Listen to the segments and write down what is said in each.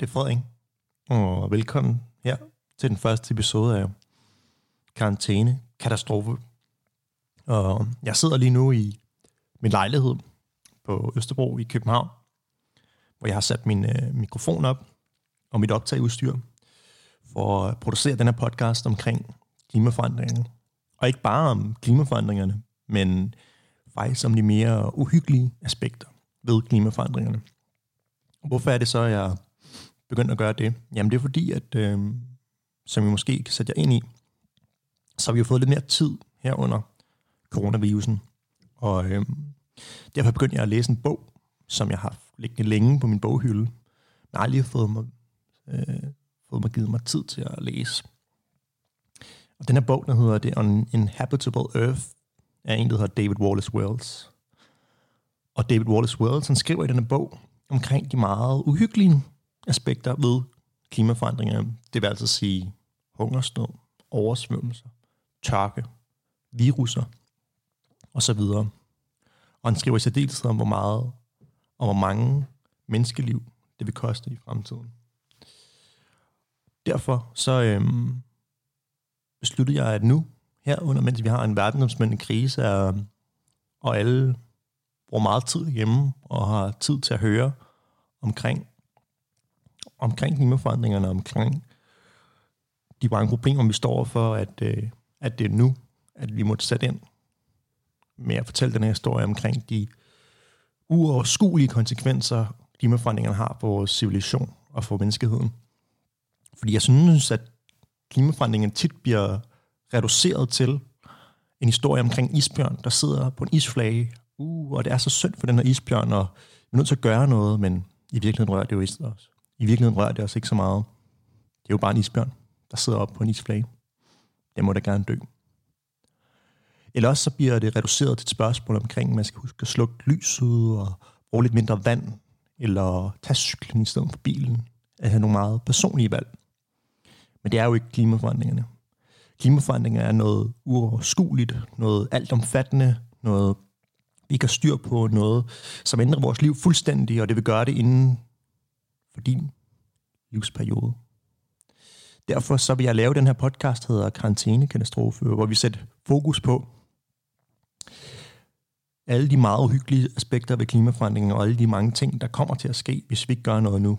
det navn er Frederik, og velkommen her til den første episode af Karantæne Katastrofe. Og jeg sidder lige nu i min lejlighed på Østerbro i København, hvor jeg har sat min øh, mikrofon op og mit optageudstyr for at producere den her podcast omkring klimaforandringerne. Og ikke bare om klimaforandringerne, men faktisk om de mere uhyggelige aspekter ved klimaforandringerne. Hvorfor er det så, at jeg begyndt at gøre det? Jamen det er fordi, at øh, som vi måske kan sætte jer ind i, så har vi jo fået lidt mere tid her under coronavirusen. Og øh, derfor begyndte jeg at læse en bog, som jeg har liggende længe på min boghylde, men aldrig har fået mig, øh, fået mig givet mig tid til at læse. Og den her bog, der hedder The Inhabitable Earth, er en, der hedder David Wallace Wells. Og David Wallace Wells, han skriver i denne bog omkring de meget uhyggelige aspekter ved klimaforandringer. Det vil altså sige hungersnød, oversvømmelser, tørke, viruser osv. Og han skriver i særdeleshed om, hvor meget og hvor mange menneskeliv det vil koste i fremtiden. Derfor så øhm, besluttede jeg, at nu, her under, mens vi har en verdensomspændende krise, er, og alle bruger meget tid hjemme og har tid til at høre omkring, omkring klimaforandringerne, omkring de mange problemer, vi står for, at, øh, at det er nu, at vi må sætte ind med at fortælle den her historie omkring de uoverskuelige konsekvenser, klimaforandringerne har på vores civilisation og for menneskeheden. Fordi jeg synes, at klimaforandringen tit bliver reduceret til en historie omkring isbjørn, der sidder på en isflage. Uh, og det er så synd for den her isbjørn, og vi er nødt til at gøre noget, men i virkeligheden rører det jo ikke også. I virkeligheden rører det os ikke så meget. Det er jo bare en isbjørn, der sidder op på en isflage. Den må da gerne dø. Eller også så bliver det reduceret til et spørgsmål omkring, at man skal huske at slukke lyset og bruge lidt mindre vand, eller tage cyklen i stedet for bilen. At have nogle meget personlige valg. Men det er jo ikke klimaforandringerne. Klimaforandringer er noget uoverskueligt, noget altomfattende, noget vi ikke har styr på, noget som ændrer vores liv fuldstændig, og det vil gøre det inden for din livsperiode. Derfor så vil jeg lave den her podcast, der hedder Karantænekatastrofe, hvor vi sætter fokus på alle de meget uhyggelige aspekter ved klimaforandringen, og alle de mange ting, der kommer til at ske, hvis vi ikke gør noget nu.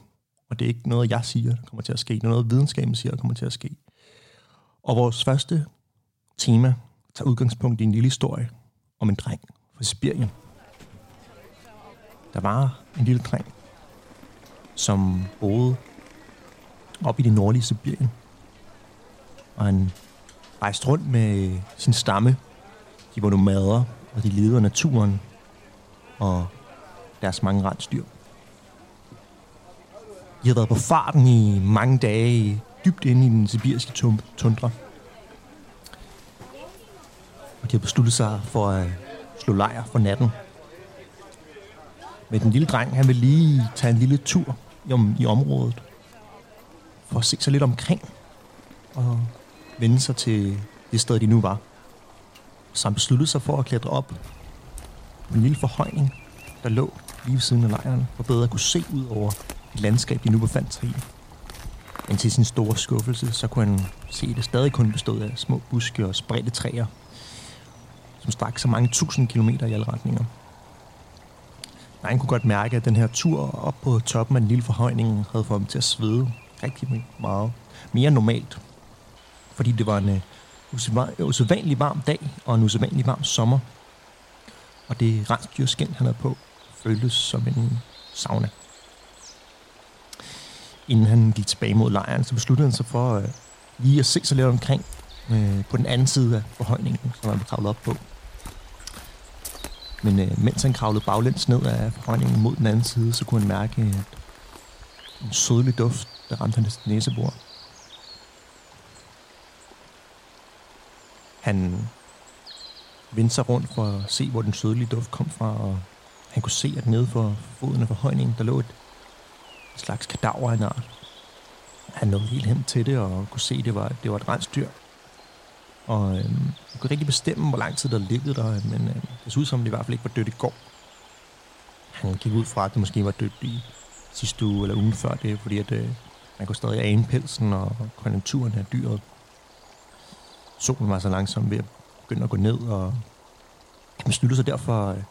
Og det er ikke noget, jeg siger, der kommer til at ske. Det er noget, videnskaben siger, der kommer til at ske. Og vores første tema tager udgangspunkt i en lille historie om en dreng fra Sibirien. Der var en lille dreng, som boede op i det nordlige Sibirien. Og han rejste rundt med sin stamme. De var nomader, og de levede af naturen og deres mange rensdyr. De havde været på farten i mange dage, dybt inde i den sibiriske tundra. Og de havde besluttet sig for at øh, slå lejr for natten. Men den lille dreng, han vil lige tage en lille tur i, i området, for at se sig lidt omkring, og vende sig til det sted, de nu var. Så han besluttede sig for at klatre op på en lille forhøjning, der lå lige ved siden af lejren, for bedre at kunne se ud over det landskab, de nu befandt sig i. Men til sin store skuffelse, så kunne han se, at det stadig kun bestod af små buske og spredte træer, som strak så mange tusind kilometer i alle retninger. Nej, han kunne godt mærke, at den her tur op på toppen af den lille forhøjning havde fået ham til at svede rigtig meget. Mere normalt. Fordi det var en uh, usædvanlig varm dag og en usædvanlig varm sommer. Og det rensdyrskin, han havde på, føltes som en sauna. Inden han gik tilbage mod lejren, så besluttede han sig for uh, lige at se sig lidt omkring uh, på den anden side af forhøjningen, som han var kravlet op på. Men øh, mens han kravlede baglæns ned af forhøjningen mod den anden side, så kunne han mærke en, en sødlig duft, der ramte hans næsebord. Han vendte sig rundt for at se, hvor den sødlige duft kom fra, og han kunne se, at nede for foden af forhøjningen, der lå et slags kadaver af en art. Han nåede helt hen til det, og kunne se, at det var, det var et rensdyr, og øh, jeg kunne rigtig bestemme, hvor lang tid der ligget der, øh, men øh, det så ud som, det i hvert fald ikke var dødt i går. Han gik ud fra, at det måske var dødt i sidste uge eller ugen før det, fordi at, øh, man kunne stadig ane pelsen og konjunkturen af dyret. Solen var så langsom ved at begynde at gå ned, og han besluttede sig derfor at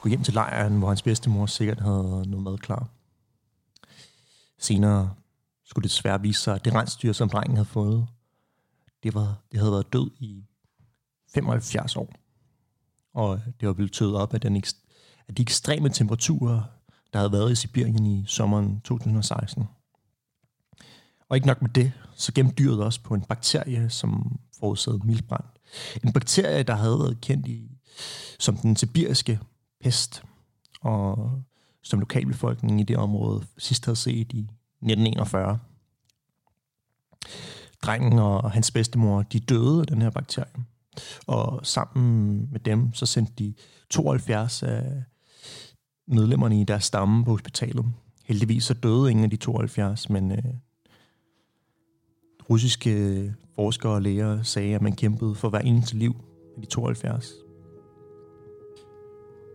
gå hjem til lejren, hvor hans bedstemor sikkert havde noget mad klar. Senere skulle det desværre vise sig, at det rensdyr, som drengen havde fået, det, var, det havde været død i 75 år. Og det var blevet tøet op af, den, af de ekstreme temperaturer, der havde været i Sibirien i sommeren 2016. Og ikke nok med det, så gemte dyret også på en bakterie, som forårsagede mildbrand. En bakterie, der havde været kendt i, som den sibiriske pest, og som lokalbefolkningen i det område sidst havde set i 1941. Drengen og hans bedstemor, de døde af den her bakterie. Og sammen med dem, så sendte de 72 af medlemmerne i deres stamme på hospitalet. Heldigvis så døde ingen af de 72, men øh, russiske forskere og læger sagde, at man kæmpede for hver eneste liv af de 72.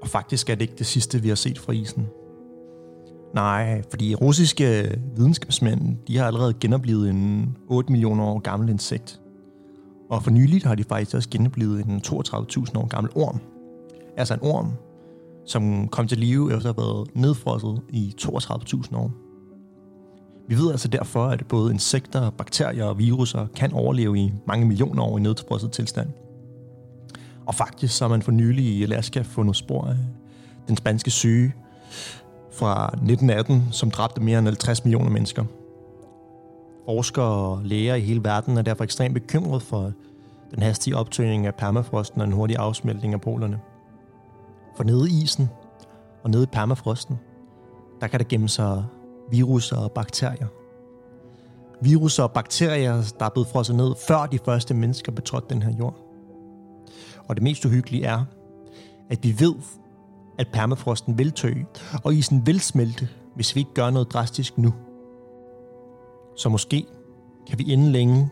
Og faktisk er det ikke det sidste, vi har set fra isen. Nej, fordi russiske videnskabsmænd, de har allerede genoplevet en 8 millioner år gammel insekt. Og for nyligt har de faktisk også genoplevet en 32.000 år gammel orm. Altså en orm, som kom til live efter at have været nedfrosset i 32.000 år. Vi ved altså derfor, at både insekter, bakterier og viruser kan overleve i mange millioner år i nedfrosset tilstand. Og faktisk så har man for nylig i Alaska fundet spor af den spanske syge fra 1918, som dræbte mere end 50 millioner mennesker. Forskere og læger i hele verden er derfor ekstremt bekymret for den hastige optøning af permafrosten og en hurtig afsmeltning af polerne. For nede i isen og nede i permafrosten, der kan der gemme sig viruser og bakterier. Viruser og bakterier, der er blevet frosset ned, før de første mennesker betrådte den her jord. Og det mest uhyggelige er, at vi ved, at permafrosten vil tø, og isen vil smelte, hvis vi ikke gør noget drastisk nu. Så måske kan vi inden længe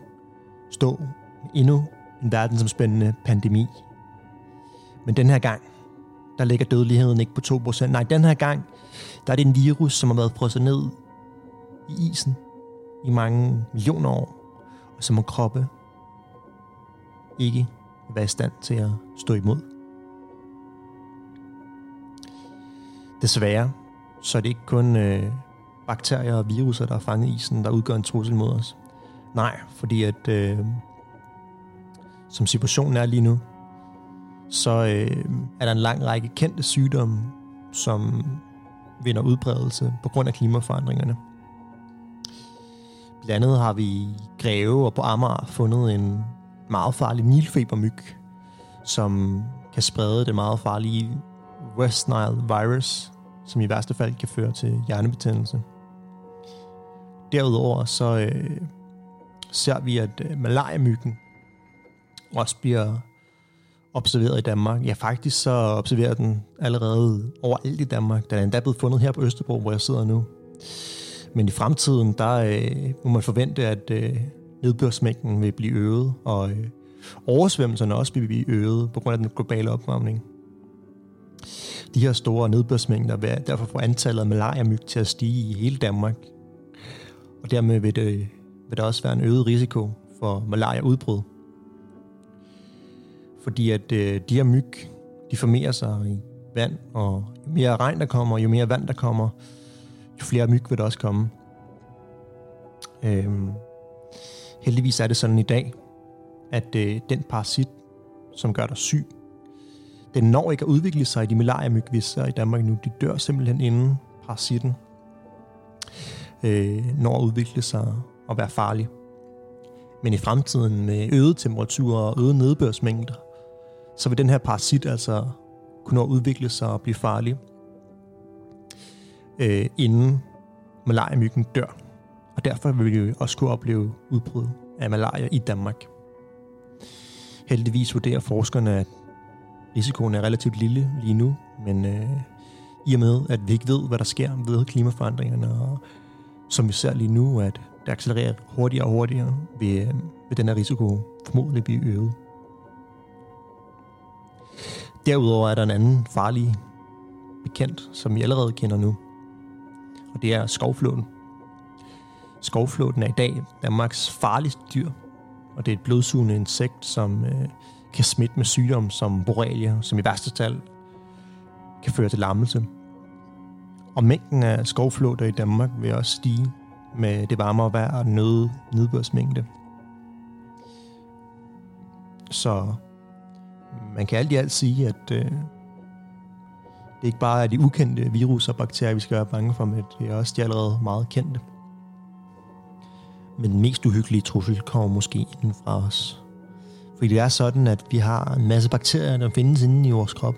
stå med endnu en verdensomspændende pandemi. Men den her gang, der ligger dødeligheden ikke på 2%. Nej, den her gang, der er det en virus, som har været frosset ned i isen i mange millioner år, og som må kroppe ikke være i stand til at stå imod. Desværre, så er det ikke kun øh, bakterier og viruser, der er fanget i isen, der udgør en trussel mod os. Nej, fordi at øh, som situationen er lige nu, så øh, er der en lang række kendte sygdomme, som vinder udbredelse på grund af klimaforandringerne. Blandt andet har vi i Greve og på Amager fundet en meget farlig nilfebermyg, som kan sprede det meget farlige West Nile virus, som i værste fald kan føre til hjernebetændelse. Derudover så øh, ser vi, at øh, malariamyggen også bliver observeret i Danmark. Ja, faktisk så observerer den allerede overalt i Danmark. Den er endda blevet fundet her på Østerbro, hvor jeg sidder nu. Men i fremtiden, der øh, må man forvente, at øh, nedbørsmængden vil blive øget, og øh, oversvømmelserne også vil blive øget på grund af den globale opvarmning. De her store nedbørsmængder vil derfor få antallet af malariamyg til at stige i hele Danmark. Og dermed vil, det, vil der også være en øget risiko for malariaudbrud. Fordi at øh, de her myg, de formerer sig i vand, og jo mere regn der kommer, jo mere vand der kommer, jo flere myg vil der også komme. Øhm, heldigvis er det sådan i dag, at øh, den parasit, som gør dig syg, den når ikke at udvikle sig i de malariamyg, vi ser i Danmark nu. De dør simpelthen inden parasitten øh, når at udvikle sig og være farlig. Men i fremtiden med øget temperaturer og øget nedbørsmængder, så vil den her parasit altså kunne nå at udvikle sig og blive farlig, øh, inden malariamyggen dør. Og derfor vil vi også kunne opleve udbrud af malaria i Danmark. Heldigvis vurderer forskerne, at risikoen er relativt lille lige nu, men øh, i og med, at vi ikke ved, hvad der sker ved klimaforandringerne, og som vi ser lige nu, at det accelererer hurtigere og hurtigere, vil, øh, vil den her risiko formodentlig blive øget. Derudover er der en anden farlig bekendt, som vi allerede kender nu. og det er skovflåden. Skovflåden er i dag Danmarks farligste dyr, og det er et blodsugende insekt, som øh, kan smitte med sygdom som borrelia, som i værste tal kan føre til lammelse. Og mængden af skovflåter i Danmark vil også stige med det varmere vejr og den øgede nedbørsmængde. Så man kan alt i alt sige, at øh, det ikke bare er de ukendte virus og bakterier, vi skal være bange for, men det er også de allerede meget kendte. Men den mest uhyggelige trussel kommer måske inden fra os. Fordi det er sådan, at vi har en masse bakterier, der findes inde i vores krop.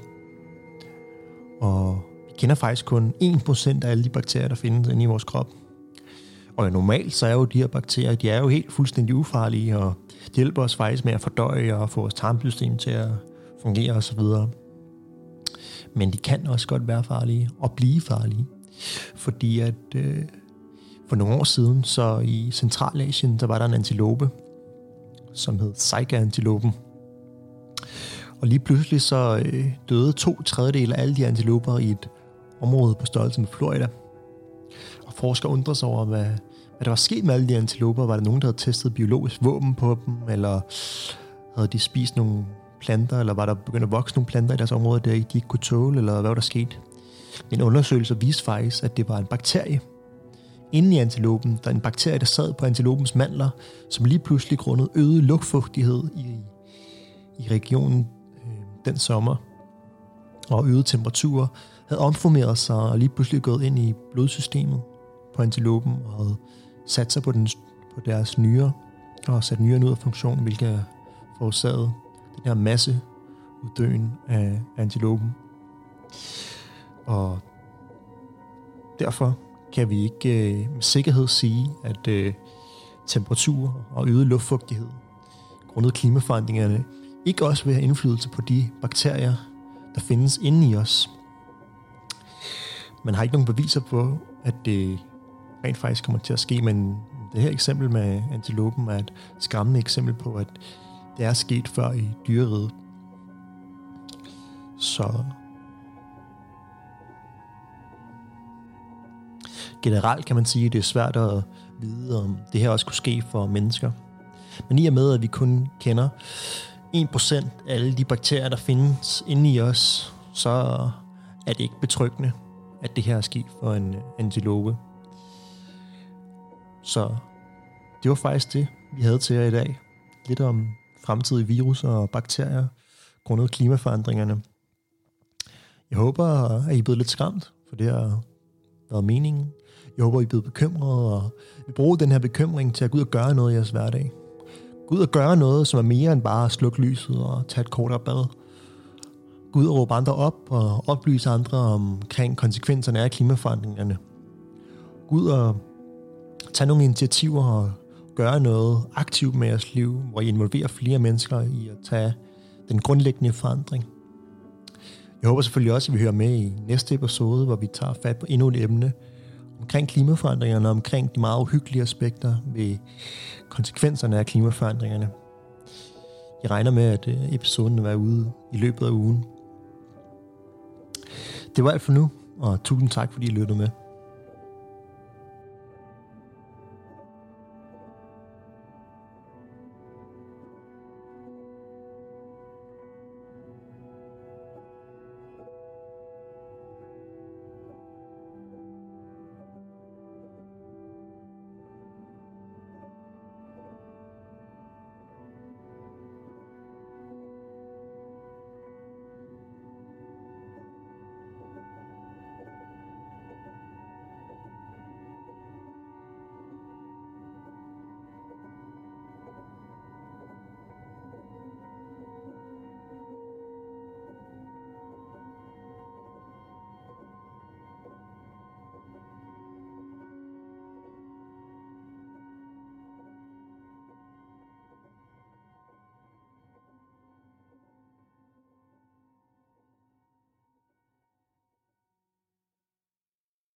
Og vi kender faktisk kun 1% af alle de bakterier, der findes inde i vores krop. Og normalt så er jo de her bakterier, de er jo helt fuldstændig ufarlige, og de hjælper os faktisk med at fordøje og få vores tarmsystem til at fungere osv. Men de kan også godt være farlige og blive farlige. Fordi at øh, for nogle år siden, så i Centralasien, der var der en antilope, som hed Saiga-antilopen. Og lige pludselig så øh, døde to tredjedel af alle de antiloper i et område på størrelse med Florida. Og forskere undrer sig over, hvad, hvad der var sket med alle de antiloper. Var der nogen, der havde testet biologisk våben på dem, eller havde de spist nogle planter, eller var der begyndt at vokse nogle planter i deres område, der de ikke kunne tåle, eller hvad var der sket? En undersøgelse viste faktisk, at det var en bakterie inde i antilopen. Der er en bakterie, der sad på antilopens mandler, som lige pludselig grundet øget luftfugtighed i, i regionen øh, den sommer, og øget temperaturer, havde omformeret sig og lige pludselig gået ind i blodsystemet på antilopen og havde sat sig på, den, på deres nyre og sat nyren ud af funktion, hvilket forårsagede den her masse uddøen af antilopen. Og derfor kan vi ikke øh, med sikkerhed sige, at øh, temperatur og øget luftfugtighed grundet klimaforandringerne ikke også vil have indflydelse på de bakterier, der findes inde i os. Man har ikke nogen beviser på, at det rent faktisk kommer til at ske, men det her eksempel med antilopen er et skræmmende eksempel på, at det er sket før i dyreriget. Så generelt kan man sige, at det er svært at vide, om det her også kunne ske for mennesker. Men i og med, at vi kun kender 1% af alle de bakterier, der findes inde i os, så er det ikke betryggende, at det her er sket for en antilope. Så det var faktisk det, vi havde til jer i dag. Lidt om fremtidige virus og bakterier grundet klimaforandringerne. Jeg håber, at I er blevet lidt skræmt, for det har været meningen. Jeg håber, I er blevet bekymret, og vi bruger den her bekymring til at gå ud og gøre noget i jeres hverdag. Gå ud og gøre noget, som er mere end bare at slukke lyset og tage et kortere bad. Gå ud og råbe andre op og oplyse andre omkring konsekvenserne af klimaforandringerne. Gå ud og tage nogle initiativer og gøre noget aktivt med jeres liv, hvor I involverer flere mennesker i at tage den grundlæggende forandring. Jeg håber selvfølgelig også, at vi hører med i næste episode, hvor vi tager fat på endnu et emne omkring klimaforandringerne og omkring de meget uhyggelige aspekter ved konsekvenserne af klimaforandringerne. Jeg regner med, at øh, episoden vil være ude i løbet af ugen. Det var alt for nu, og tusind tak, fordi I lyttede med.